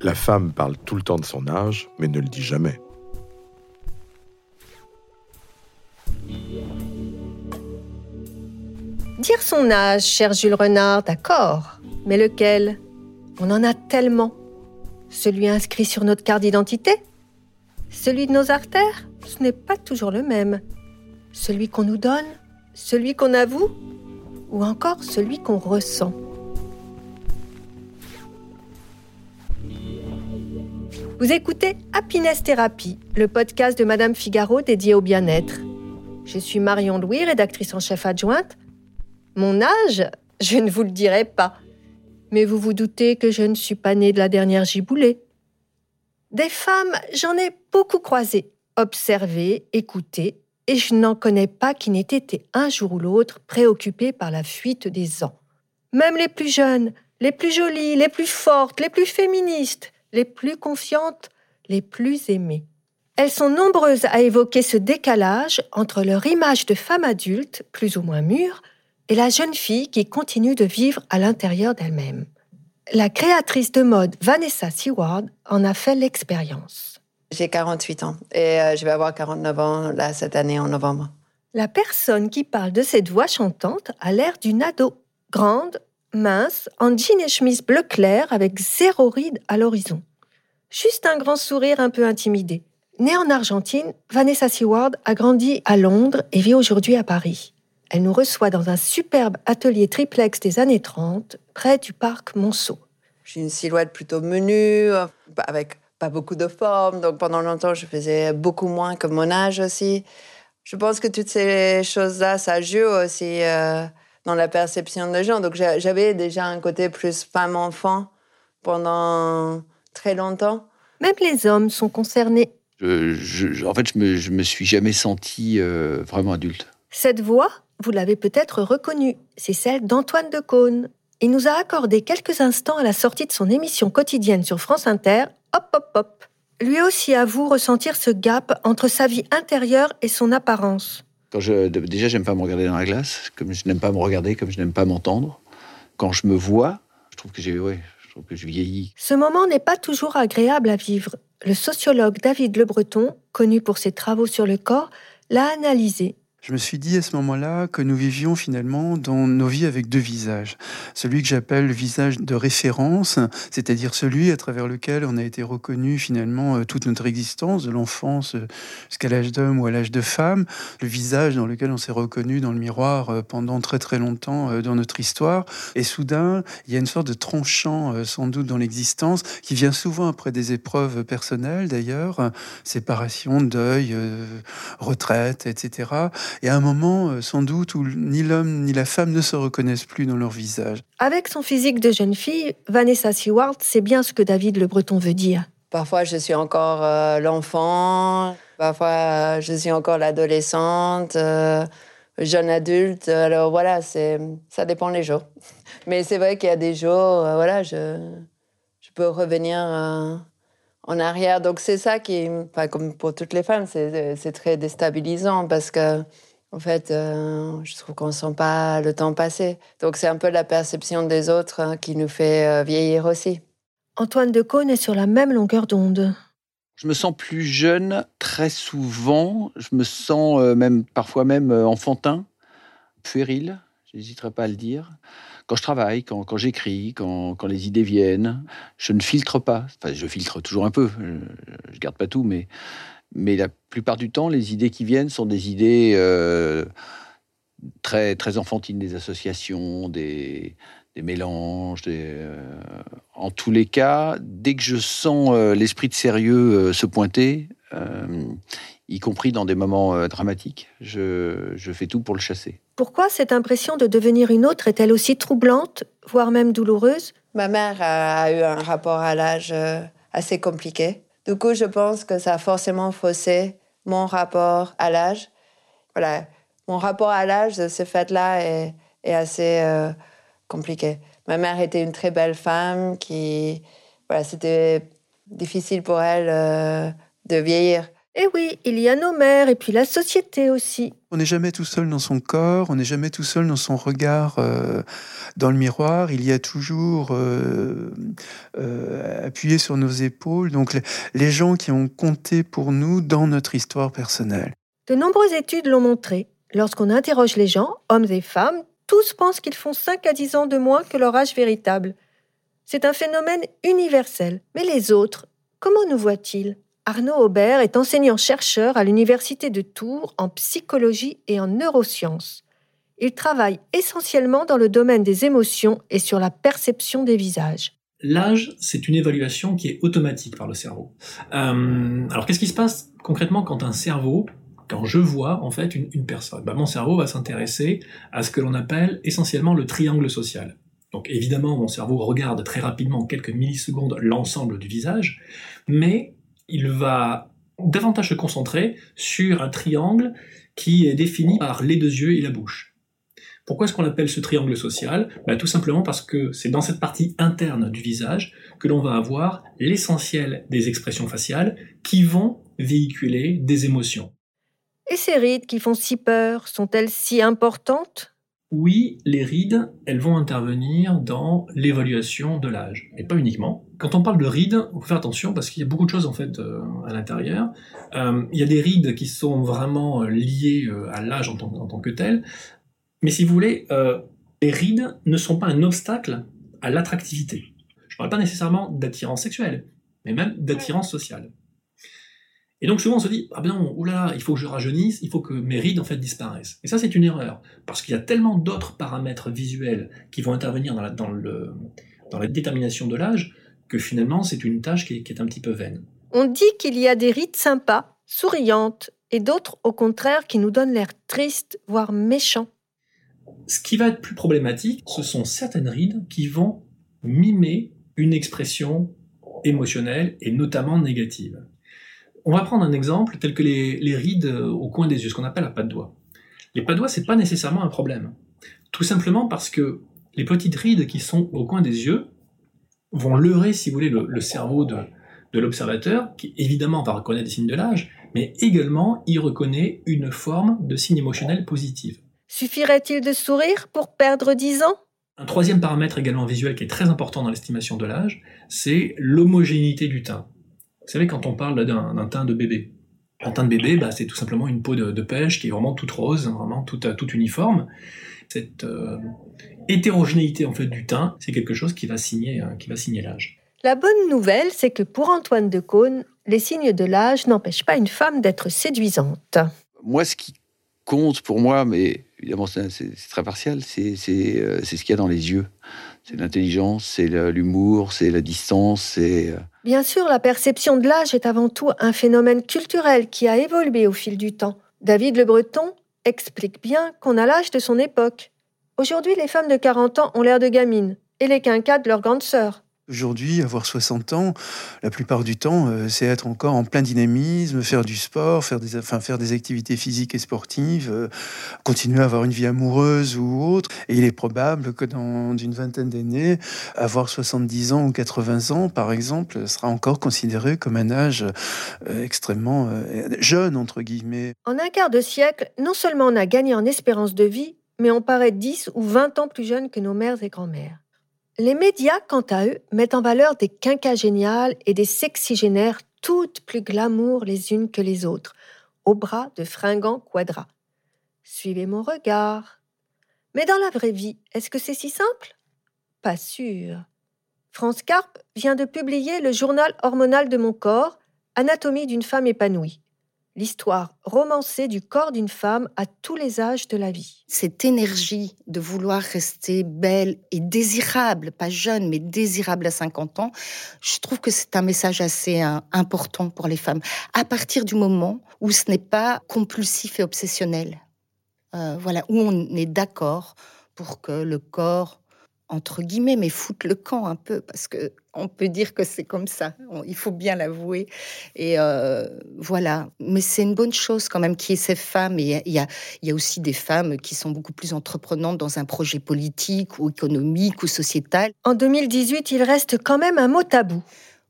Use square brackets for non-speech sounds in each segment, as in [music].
La femme parle tout le temps de son âge, mais ne le dit jamais. Dire son âge, cher Jules Renard, d'accord. Mais lequel? On en a tellement. Celui inscrit sur notre carte d'identité? Celui de nos artères Ce n'est pas toujours le même. Celui qu'on nous donne Celui qu'on avoue Ou encore celui qu'on ressent Vous écoutez Happiness Therapy, le podcast de Madame Figaro dédié au bien-être. Je suis Marion Louis, rédactrice en chef adjointe. Mon âge Je ne vous le dirai pas. Mais vous vous doutez que je ne suis pas née de la dernière giboulée. Des femmes, j'en ai beaucoup croisé, observé, écouté, et je n'en connais pas qui n'aient été un jour ou l'autre préoccupées par la fuite des ans. Même les plus jeunes, les plus jolies, les plus fortes, les plus féministes, les plus confiantes, les plus aimées. Elles sont nombreuses à évoquer ce décalage entre leur image de femme adulte, plus ou moins mûre, et la jeune fille qui continue de vivre à l'intérieur d'elle-même. La créatrice de mode Vanessa Seward en a fait l'expérience. J'ai 48 ans et euh, je vais avoir 49 ans là, cette année en novembre. La personne qui parle de cette voix chantante a l'air d'une ado, grande, mince, en jean et chemise bleu clair avec zéro ride à l'horizon. Juste un grand sourire un peu intimidé. Née en Argentine, Vanessa Seward a grandi à Londres et vit aujourd'hui à Paris. Elle nous reçoit dans un superbe atelier triplex des années 30, près du parc Monceau. J'ai une silhouette plutôt menue, euh, avec pas beaucoup de forme. Donc pendant longtemps, je faisais beaucoup moins que mon âge aussi. Je pense que toutes ces choses-là, ça joue aussi euh, dans la perception des gens. Donc j'avais déjà un côté plus femme-enfant pendant très longtemps. Même les hommes sont concernés. en fait, je me, je me suis jamais senti euh, vraiment adulte. Cette voix, vous l'avez peut-être reconnue, c'est celle d'Antoine de Caunes. Il nous a accordé quelques instants à la sortie de son émission quotidienne sur France Inter, Hop Hop Hop. Lui aussi avoue ressentir ce gap entre sa vie intérieure et son apparence. Quand je, déjà, j'aime pas me regarder dans la glace, comme je n'aime pas me regarder, comme je n'aime pas m'entendre. Quand je me vois, je trouve que j'ai, ouais, je trouve que je vieillis. Ce moment n'est pas toujours agréable à vivre. Le sociologue David Le Breton, connu pour ses travaux sur le corps, l'a analysé je me suis dit à ce moment-là que nous vivions finalement dans nos vies avec deux visages. Celui que j'appelle le visage de référence, c'est-à-dire celui à travers lequel on a été reconnu finalement euh, toute notre existence, de l'enfance euh, jusqu'à l'âge d'homme ou à l'âge de femme, le visage dans lequel on s'est reconnu dans le miroir euh, pendant très très longtemps dans notre histoire. Et soudain, il y a une sorte de tranchant sans doute dans l'existence qui vient souvent après des épreuves personnelles d'ailleurs, séparation, deuil, retraite, etc et à un moment, euh, sans doute, où ni l'homme ni la femme ne se reconnaissent plus dans leur visage. Avec son physique de jeune fille, Vanessa Seward sait bien ce que David Le Breton veut dire. Parfois, je suis encore euh, l'enfant, parfois, je suis encore l'adolescente, euh, jeune adulte. Alors voilà, c'est, ça dépend les jours. [laughs] Mais c'est vrai qu'il y a des jours, voilà, je, je peux revenir en arrière. Donc c'est ça qui, enfin, comme pour toutes les femmes, c'est très déstabilisant parce que, en fait, euh, je trouve qu'on ne sent pas le temps passer. Donc c'est un peu la perception des autres hein, qui nous fait euh, vieillir aussi. Antoine Decaune est sur la même longueur d'onde. Je me sens plus jeune très souvent. Je me sens euh, même parfois même enfantin, puéril. J'hésiterai pas à le dire quand je travaille, quand, quand j'écris, quand, quand, les idées viennent, je ne filtre pas. Enfin, je filtre toujours un peu, je, ne garde pas tout, mais, mais la plupart du temps, les idées qui viennent sont des idées euh, très, très enfantines, des associations, des, des mélanges. Des, euh, en tous les cas, dès que je sens euh, l'esprit de sérieux se pointer, y compris dans des moments dramatiques. Je, je fais tout pour le chasser. Pourquoi cette impression de devenir une autre est-elle aussi troublante, voire même douloureuse? Ma mère a eu un rapport à l'âge assez compliqué. Du coup, je pense que ça a forcément faussé mon rapport à l'âge. Voilà, mon rapport à l'âge de ce fait-là est, est, assez euh, compliqué. Ma mère était une très belle femme qui, voilà, c'était difficile pour elle euh, de vieillir. Eh oui, il y a nos mères et puis la société aussi. On n'est jamais tout seul dans son corps, on n'est jamais tout seul dans son regard euh, dans le miroir. Il y a toujours euh, euh, appuyé sur nos épaules. Donc les, les gens qui ont compté pour nous dans notre histoire personnelle. De nombreuses études l'ont montré. Lorsqu'on interroge les gens, hommes et femmes, tous pensent qu'ils font 5 à 10 ans de moins que leur âge véritable. C'est un phénomène universel. Mais les autres, comment nous voient-ils? Arnaud Aubert est enseignant-chercheur à l'Université de Tours en psychologie et en neurosciences. Il travaille essentiellement dans le domaine des émotions et sur la perception des visages. L'âge, c'est une évaluation qui est automatique par le cerveau. Euh, alors qu'est-ce qui se passe concrètement quand un cerveau, quand je vois en fait une, personne? Ben, Mon cerveau va s'intéresser à ce que l'on appelle essentiellement le triangle social. Donc évidemment, mon cerveau regarde très rapidement, en quelques millisecondes, l'ensemble du visage, mais il va davantage se concentrer sur un triangle qui est défini par les deux yeux et la bouche. Pourquoi est-ce qu'on appelle ce triangle social? Ben, Tout simplement parce que c'est dans cette partie interne du visage que l'on va avoir l'essentiel des expressions faciales qui vont véhiculer des émotions. Et ces rides qui font si peur, sont-elles si importantes? Oui, les rides, elles vont intervenir dans l'évaluation de l'âge, et pas uniquement. Quand on parle de rides, on faut faire attention parce qu'il y a beaucoup de choses en fait euh, à l'intérieur. Euh, il y a des rides qui sont vraiment euh, liées à l'âge en, en, tant que tel, mais si vous voulez, les rides ne sont pas un obstacle à l'attractivité. Je ne parle pas nécessairement d'attirance sexuelle, mais même d'attirance sociale. Et donc souvent on se dit ah ben non, oulala, il faut que je rajeunisse, il faut que mes rides en fait disparaissent. Et ça c'est une erreur parce qu'il y a tellement d'autres paramètres visuels qui vont intervenir dans la, dans le, dans la détermination de l'âge que finalement c'est une tâche qui est, qui est un petit peu vaine. On dit qu'il y a des rides sympas, souriantes, et d'autres au contraire qui nous donnent l'air tristes, voire méchants. Ce qui va être plus problématique, ce sont certaines rides qui vont mimer une expression émotionnelle et notamment négative. On va prendre un exemple tel que les, rides au coin des yeux, ce qu'on appelle la patte doigt. Les pas de doigts, c'est pas nécessairement un problème. Tout simplement parce que les petites rides qui sont au coin des yeux vont leurrer, si vous voulez, le, cerveau de, de l'observateur, qui évidemment va reconnaître des signes de l'âge, mais également y reconnaît une forme de signe émotionnel positif. Suffirait-il de sourire pour perdre 10 ans? Un troisième paramètre également visuel qui est très important dans l'estimation de l'âge, c'est l'homogénéité du teint. Vous savez, quand on parle d'un teint de bébé, un teint de bébé, bah, c'est tout simplement une peau de, pêche qui est vraiment toute rose, vraiment toute, toute uniforme. Cette euh, hétérogénéité en fait du teint, c'est quelque chose qui va signer, euh, qui va signer l'âge. La bonne nouvelle, c'est que pour Antoine de Caunes, les signes de l'âge n'empêchent pas une femme d'être séduisante. Moi, ce qui compte pour moi, mais évidemment c'est très partial, c'est euh, ce qu'il y a dans les yeux. C'est l'intelligence, c'est l'humour, c'est la distance, c'est... Bien sûr, la perception de l'âge est avant tout un phénomène culturel qui a évolué au fil du temps. David Le Breton explique bien qu'on a l'âge de son époque. Aujourd'hui, les femmes de 40 ans ont l'air de gamines, et les quinquas de leur grande sœur. Aujourd'hui, avoir 60 ans, la plupart du temps, euh, c'est être encore en plein dynamisme, faire du sport, faire des, activités physiques et sportives, euh, continuer à avoir une vie amoureuse ou autre. Et il est probable que dans une vingtaine d'années, avoir 70 ans ou 80 ans, par exemple, sera encore considéré comme un âge euh, extrêmement jeune, entre guillemets. En un quart de siècle, non seulement on a gagné en espérance de vie, mais on paraît 10 ou 20 ans plus jeune que nos mères et grand-mères. Les médias, quant à eux, mettent en valeur des quinquagéniales et des sexygénaires toutes plus glamour les unes que les autres, au bras de fringants quadras. Suivez mon regard. Mais dans la vraie vie, est-ce que c'est si simple? Pas sûr. France Carpe vient de publier le journal hormonal de mon corps, Anatomie d'une femme épanouie. L'histoire romancée du corps d'une femme à tous les âges de la vie. Cette énergie de vouloir rester belle et désirable, pas jeune, mais désirable à 50 ans, je trouve que c'est un message assez euh, important pour les femmes. À partir du moment où ce n'est pas compulsif et obsessionnel, euh, voilà, où on est d'accord pour que le corps entre guillemets, mais foutre le camp un peu, parce que on peut dire que c'est comme ça. il faut bien l'avouer. Et euh, voilà. Mais c'est une bonne chose quand même qu'il y ait ces femmes. Et il y a, il y a aussi des femmes qui sont beaucoup plus entreprenantes dans un projet politique ou économique ou sociétal. En 2018, il reste quand même un mot tabou.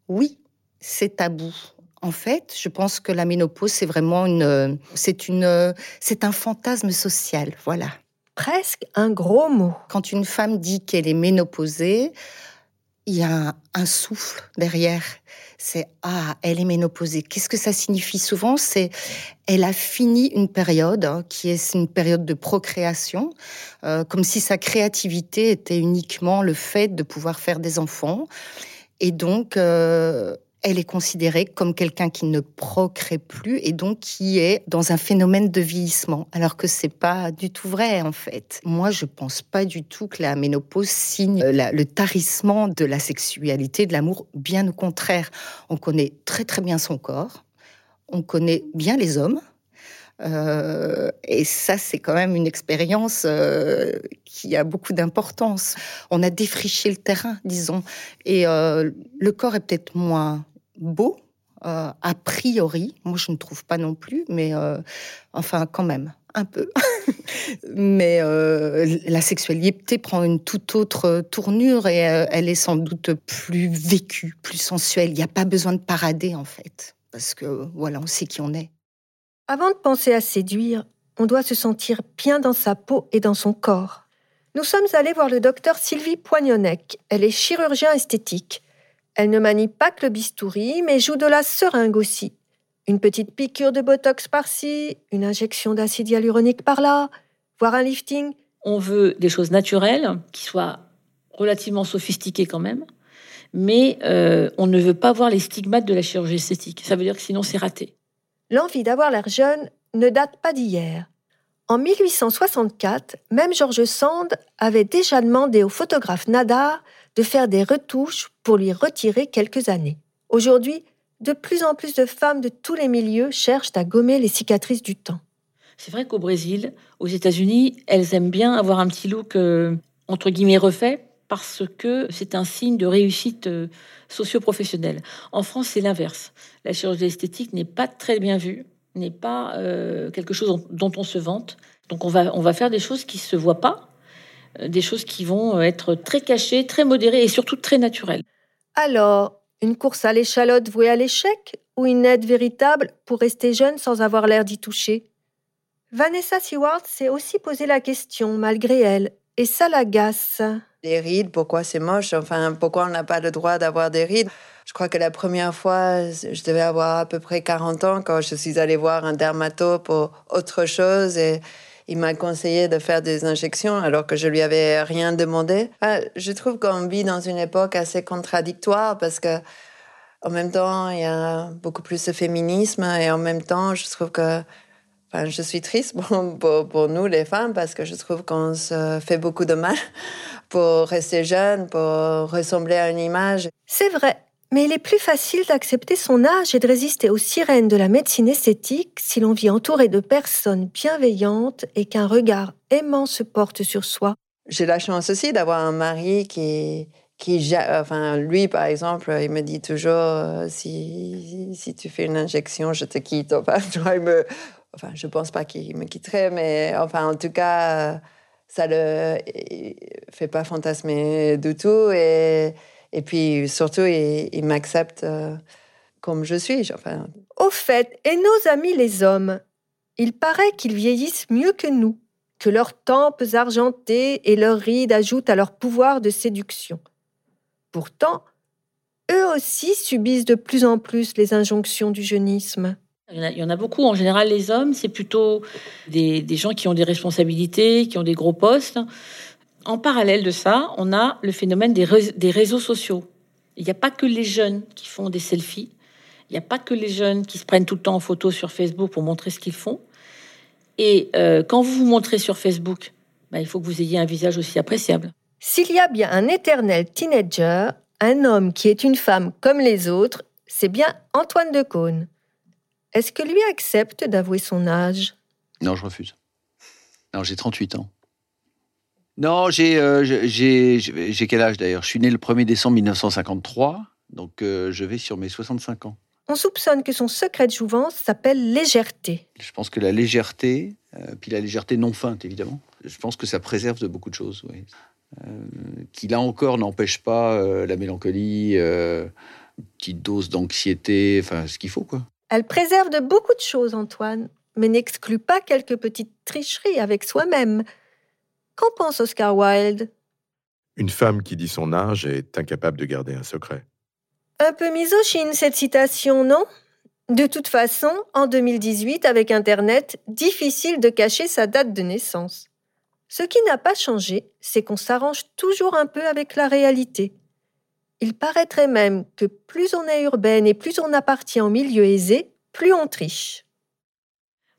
Oui, c'est tabou. En fait, je pense que la ménopause, c'est vraiment une, c'est une, c'est un fantasme social. Voilà presque un gros mot. Quand une femme dit qu'elle est ménopausée, il y a un, souffle derrière. C'est ah, elle est ménopausée. Qu'est-ce que ça signifie? Souvent C'est elle a fini une période hein, qui est une période de procréation, euh, comme si sa créativité était uniquement le fait de pouvoir faire des enfants. Et donc, euh, elle est considérée comme quelqu'un qui ne procrée plus et donc qui est dans un phénomène de vieillissement, alors que c'est pas du tout vrai en fait. Moi, je pense pas du tout que la ménopause signe le tarissement de la sexualité, de l'amour. Bien au contraire, on connaît très très bien son corps, on connaît bien les hommes. Euh, et ça, c'est quand même une expérience euh, qui a beaucoup d'importance. On a défriché le terrain, disons, et euh, le corps est peut-être moins beau, a priori. Moi, je ne trouve pas non plus, mais enfin, quand même, un peu. [laughs] mais la sexualité prend une toute autre tournure et elle est sans doute plus vécue, plus sensuelle. Il n'y a pas besoin de parader, en fait, parce que voilà, on sait qui on est. Avant de penser à séduire, on doit se sentir bien dans sa peau et dans son corps. Nous sommes allés voir le docteur Sylvie Poignonnec. Elle est chirurgien esthétique. Elle ne manie pas que le bistouri, mais joue de la seringue aussi. Une petite piqûre de botox par-ci, une injection d'acide hyaluronique par-là, voire un lifting. On veut des choses naturelles, qui soient relativement sophistiquées quand même, mais euh, on ne veut pas voir les stigmates de la chirurgie esthétique. Ça veut dire que sinon c'est raté. L'envie d'avoir l'air jeune ne date pas d'hier. En 1864, même George Sand avait déjà demandé au photographe Nadar de faire des retouches pour lui retirer quelques années. Aujourd'hui, de plus en plus de femmes de tous les milieux cherchent à gommer les cicatrices du temps. C'est vrai qu'au Brésil, aux États-Unis, elles aiment bien avoir un petit look euh, entre guillemets refait parce que c'est un signe de réussite euh, socio-professionnelle. En France, c'est l'inverse. La chirurgie esthétique n'est pas très bien vue, n'est pas euh, quelque chose dont on se vante. Donc on va, on va faire des choses qui se voient pas, euh, des choses qui vont être très cachées, très modérées et surtout très naturelles. Alors, une course à l'échalote vouée à l'échec ou une aide véritable pour rester jeune sans avoir l'air d'y toucher? Vanessa Seward s'est aussi posé la question malgré elle, et ça l'agace. Rides, pourquoi c'est moche Enfin, pourquoi on n'a pas le droit d'avoir des rides Je crois que la première fois, je devais avoir à peu près 40 ans quand je suis allée voir un dermato pour autre chose et il m'a conseillé de faire des injections alors que je lui avais rien demandé. je trouve qu'on vit dans une époque assez contradictoire parce que en même temps, il y a beaucoup plus de féminisme et en même temps, je trouve que Enfin, je suis triste pour, pour, nous, les femmes, parce que je trouve qu'on se fait beaucoup de mal pour rester jeune, pour ressembler à une image. C'est vrai. Mais il est plus facile d'accepter son âge et de résister aux sirènes de la médecine esthétique si l'on vit entouré de personnes bienveillantes et qu'un regard aimant se porte sur soi. J'ai la chance aussi d'avoir un mari qui, qui, enfin, lui, par exemple, il me dit toujours euh, si, si tu fais une injection, je te quitte. Enfin, je me, enfin, je pense pas qu'il me quitterait, mais enfin, en tout cas, ça le fait pas fantasmer du tout et et puis surtout, il, m'accepte euh, comme je suis. Enfin... Au fait, et nos amis les hommes, il paraît qu'ils vieillissent mieux que nous, que leurs tempes argentées et leurs rides ajoutent à leur pouvoir de séduction. Pourtant, eux aussi subissent de plus en plus les injonctions du jeunisme. Il y, en a, beaucoup. En général, les hommes, c'est plutôt des, gens qui ont des responsabilités, qui ont des gros postes en parallèle de ça, on a le phénomène des, réseaux sociaux. Il n'y a pas que les jeunes qui font des selfies. Il n'y a pas que les jeunes qui se prennent tout le temps en photo sur Facebook pour montrer ce qu'ils font. Et euh, quand vous vous montrez sur Facebook, bah, il faut que vous ayez un visage aussi appréciable. S'il y a bien un éternel teenager, un homme qui est une femme comme les autres, c'est bien Antoine de Caunes. Est-ce que lui accepte d'avouer son âge? Non, je refuse. Non, j'ai 38 ans. Non, j'ai euh, j'ai quel âge d'ailleurs? Je suis né le 1er décembre 1953, donc euh, je vais sur mes 65 ans. On soupçonne que son secret de jouvence s'appelle légèreté. Je pense que la légèreté, euh, puis la légèreté non feinte évidemment, je pense que ça préserve de beaucoup de choses. Oui. qui là encore n'empêche pas la mélancolie, une petite dose d'anxiété, enfin ce qu'il faut quoi. Elle préserve de beaucoup de choses, Antoine, mais n'exclut pas quelques petites tricheries avec soi-même. Qu'en pense Oscar Wilde? Une femme qui dit son âge est incapable de garder un secret. Un peu misogyne cette citation, non? De toute façon, en 2018, avec Internet, difficile de cacher sa date de naissance. Ce qui n'a pas changé, c'est qu'on s'arrange toujours un peu avec la réalité. Il paraîtrait même que plus on est urbaine et plus on appartient au milieu aisé, plus on triche.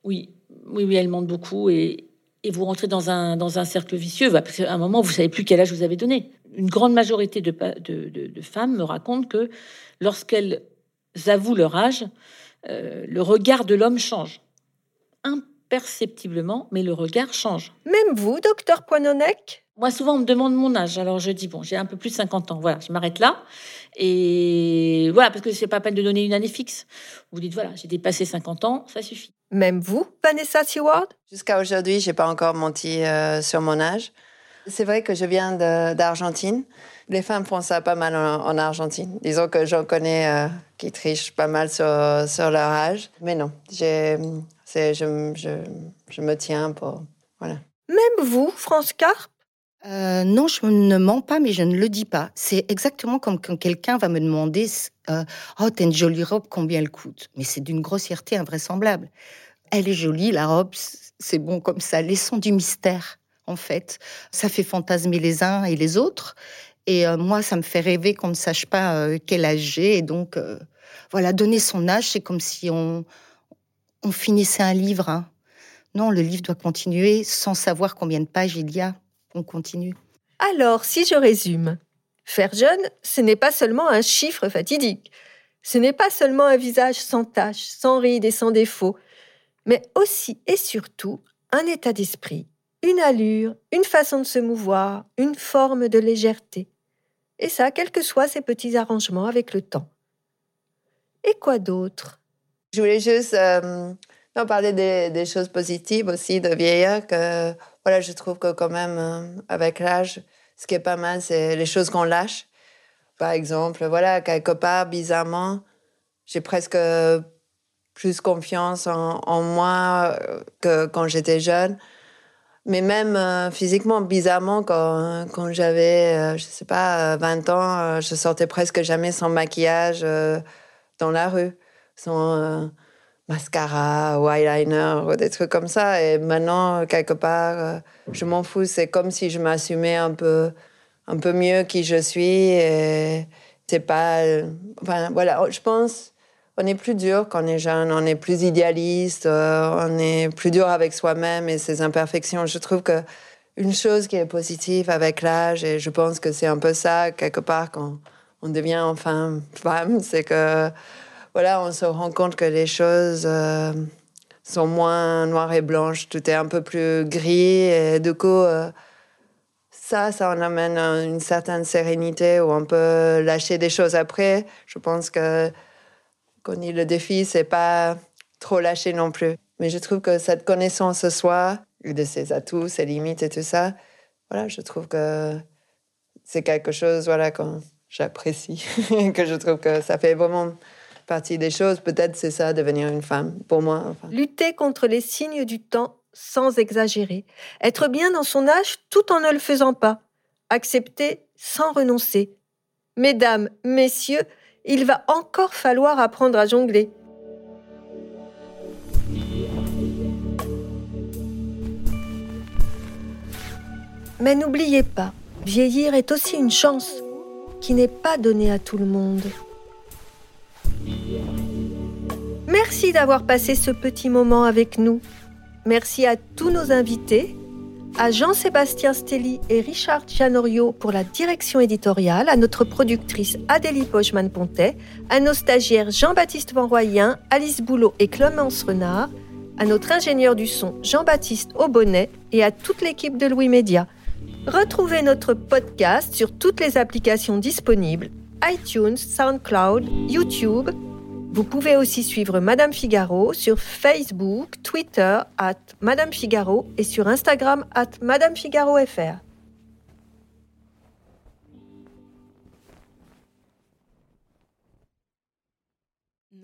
Oui, oui, oui, elle monte beaucoup et, vous rentrez dans un, dans un cercle vicieux. Parce qu'à un moment, vous savez plus quel âge vous avez donné. Une grande majorité de, de, femmes me racontent que lorsqu'elles avouent leur âge, euh, le regard de l'homme change. Imperceptiblement, mais le regard change. Même vous, docteur Poinonnec moi, souvent, on me demande mon âge. Alors, je dis, bon, j'ai un peu plus de 50 ans. Voilà, je m'arrête là. Et voilà, parce que c'est pas peine de donner une année fixe. Vous dites, voilà, j'ai dépassé 50 ans, ça suffit. Même vous, Vanessa Seward? Jusqu'à aujourd'hui, j'ai pas encore menti euh, sur mon âge. C'est vrai que je viens d'Argentine. Les femmes font ça pas mal en, Argentine. Disons que j'en connais euh, qui trichent pas mal sur, sur leur âge. Mais non, je, je, je me tiens pour... Voilà. Même vous, France Carp euh, non, je ne mens pas, mais je ne le dis pas. C'est exactement comme quand quelqu'un va me demander euh, Oh, t'as une jolie robe, combien elle coûte? Mais c'est d'une grossièreté invraisemblable. Elle est jolie, la robe, c'est bon comme ça. Laissons du mystère, en fait. Ça fait fantasmer les uns et les autres. Et euh, moi, ça me fait rêver qu'on ne sache pas quel âge j'ai. Et donc, voilà, donner son âge, c'est comme si on, on finissait un livre. Hein. Non, le livre doit continuer sans savoir combien de pages il y a on continue. Alors, si je résume, faire jeune, ce n'est pas seulement un chiffre fatidique, ce n'est pas seulement un visage sans taches, sans rides et sans défauts, mais aussi et surtout un état d'esprit, une allure, une façon de se mouvoir, une forme de légèreté. Et ça, quels que soient ces petits arrangements avec le temps. Et quoi d'autre? Je voulais juste euh, parler des, des, choses positives aussi de vieillir, que voilà, je trouve que quand même, euh, avec l'âge, ce qui est pas mal, c'est les choses qu'on lâche. Par exemple, voilà, quelque part, bizarrement, j'ai presque plus confiance en, moi euh, que quand j'étais jeune. Mais même euh, physiquement, bizarrement, quand, quand j'avais, je sais pas, 20 ans, je sortais presque jamais sans maquillage dans la rue. Sans, mascara eyeliner ou des trucs comme ça. Et maintenant, quelque part, euh, je m'en fous. C'est comme si je m'assumais un peu, un peu mieux qui je suis. Et c'est pas. Enfin, voilà, je pense. On est plus dur quand on est jeune, on est plus idéaliste, euh, on est plus dur avec soi-même et ses imperfections. Je trouve que une chose qui est positive avec l'âge, et je pense que c'est un peu ça, quelque part, quand on devient enfin femme, c'est que voilà, on se rend compte que les choses euh, sont moins noires et blanches, tout est un peu plus gris. Et du coup, euh, ça, ça en amène une certaine sérénité où on peut lâcher des choses après. Je pense que qu'on dit le défi, c'est pas trop lâcher non plus. Mais je trouve que cette connaissance de soi, de ses atouts, ses limites et tout ça, voilà, je trouve que c'est quelque chose, voilà, que j'apprécie, [laughs] que je trouve que ça fait vraiment partie des choses, peut-être c'est ça, devenir une femme, pour moi. Lutter contre les signes du temps sans exagérer. Être bien dans son âge tout en ne le faisant pas. Accepter sans renoncer. Mesdames, messieurs, il va encore falloir apprendre à jongler. Mais n'oubliez pas, vieillir est aussi une chance qui n'est pas donnée à tout le monde. Merci d'avoir passé ce petit moment avec nous. Merci à tous nos invités, à Jean-Sébastien Stelli et Richard Gianorio pour la direction éditoriale, à notre productrice Adélie Pochman-Pontet, à nos stagiaires Jean-Baptiste Van Royen, Alice Boulot et Clémence Renard, à notre ingénieur du son Jean-Baptiste Aubonnet et à toute l'équipe de Louis Média. Retrouvez notre podcast sur toutes les applications disponibles iTunes, SoundCloud, YouTube. Vous pouvez aussi suivre Madame Figaro sur Facebook, Twitter, at Madame Figaro et sur Instagram, at Madame Figaro FR.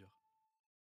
mesure.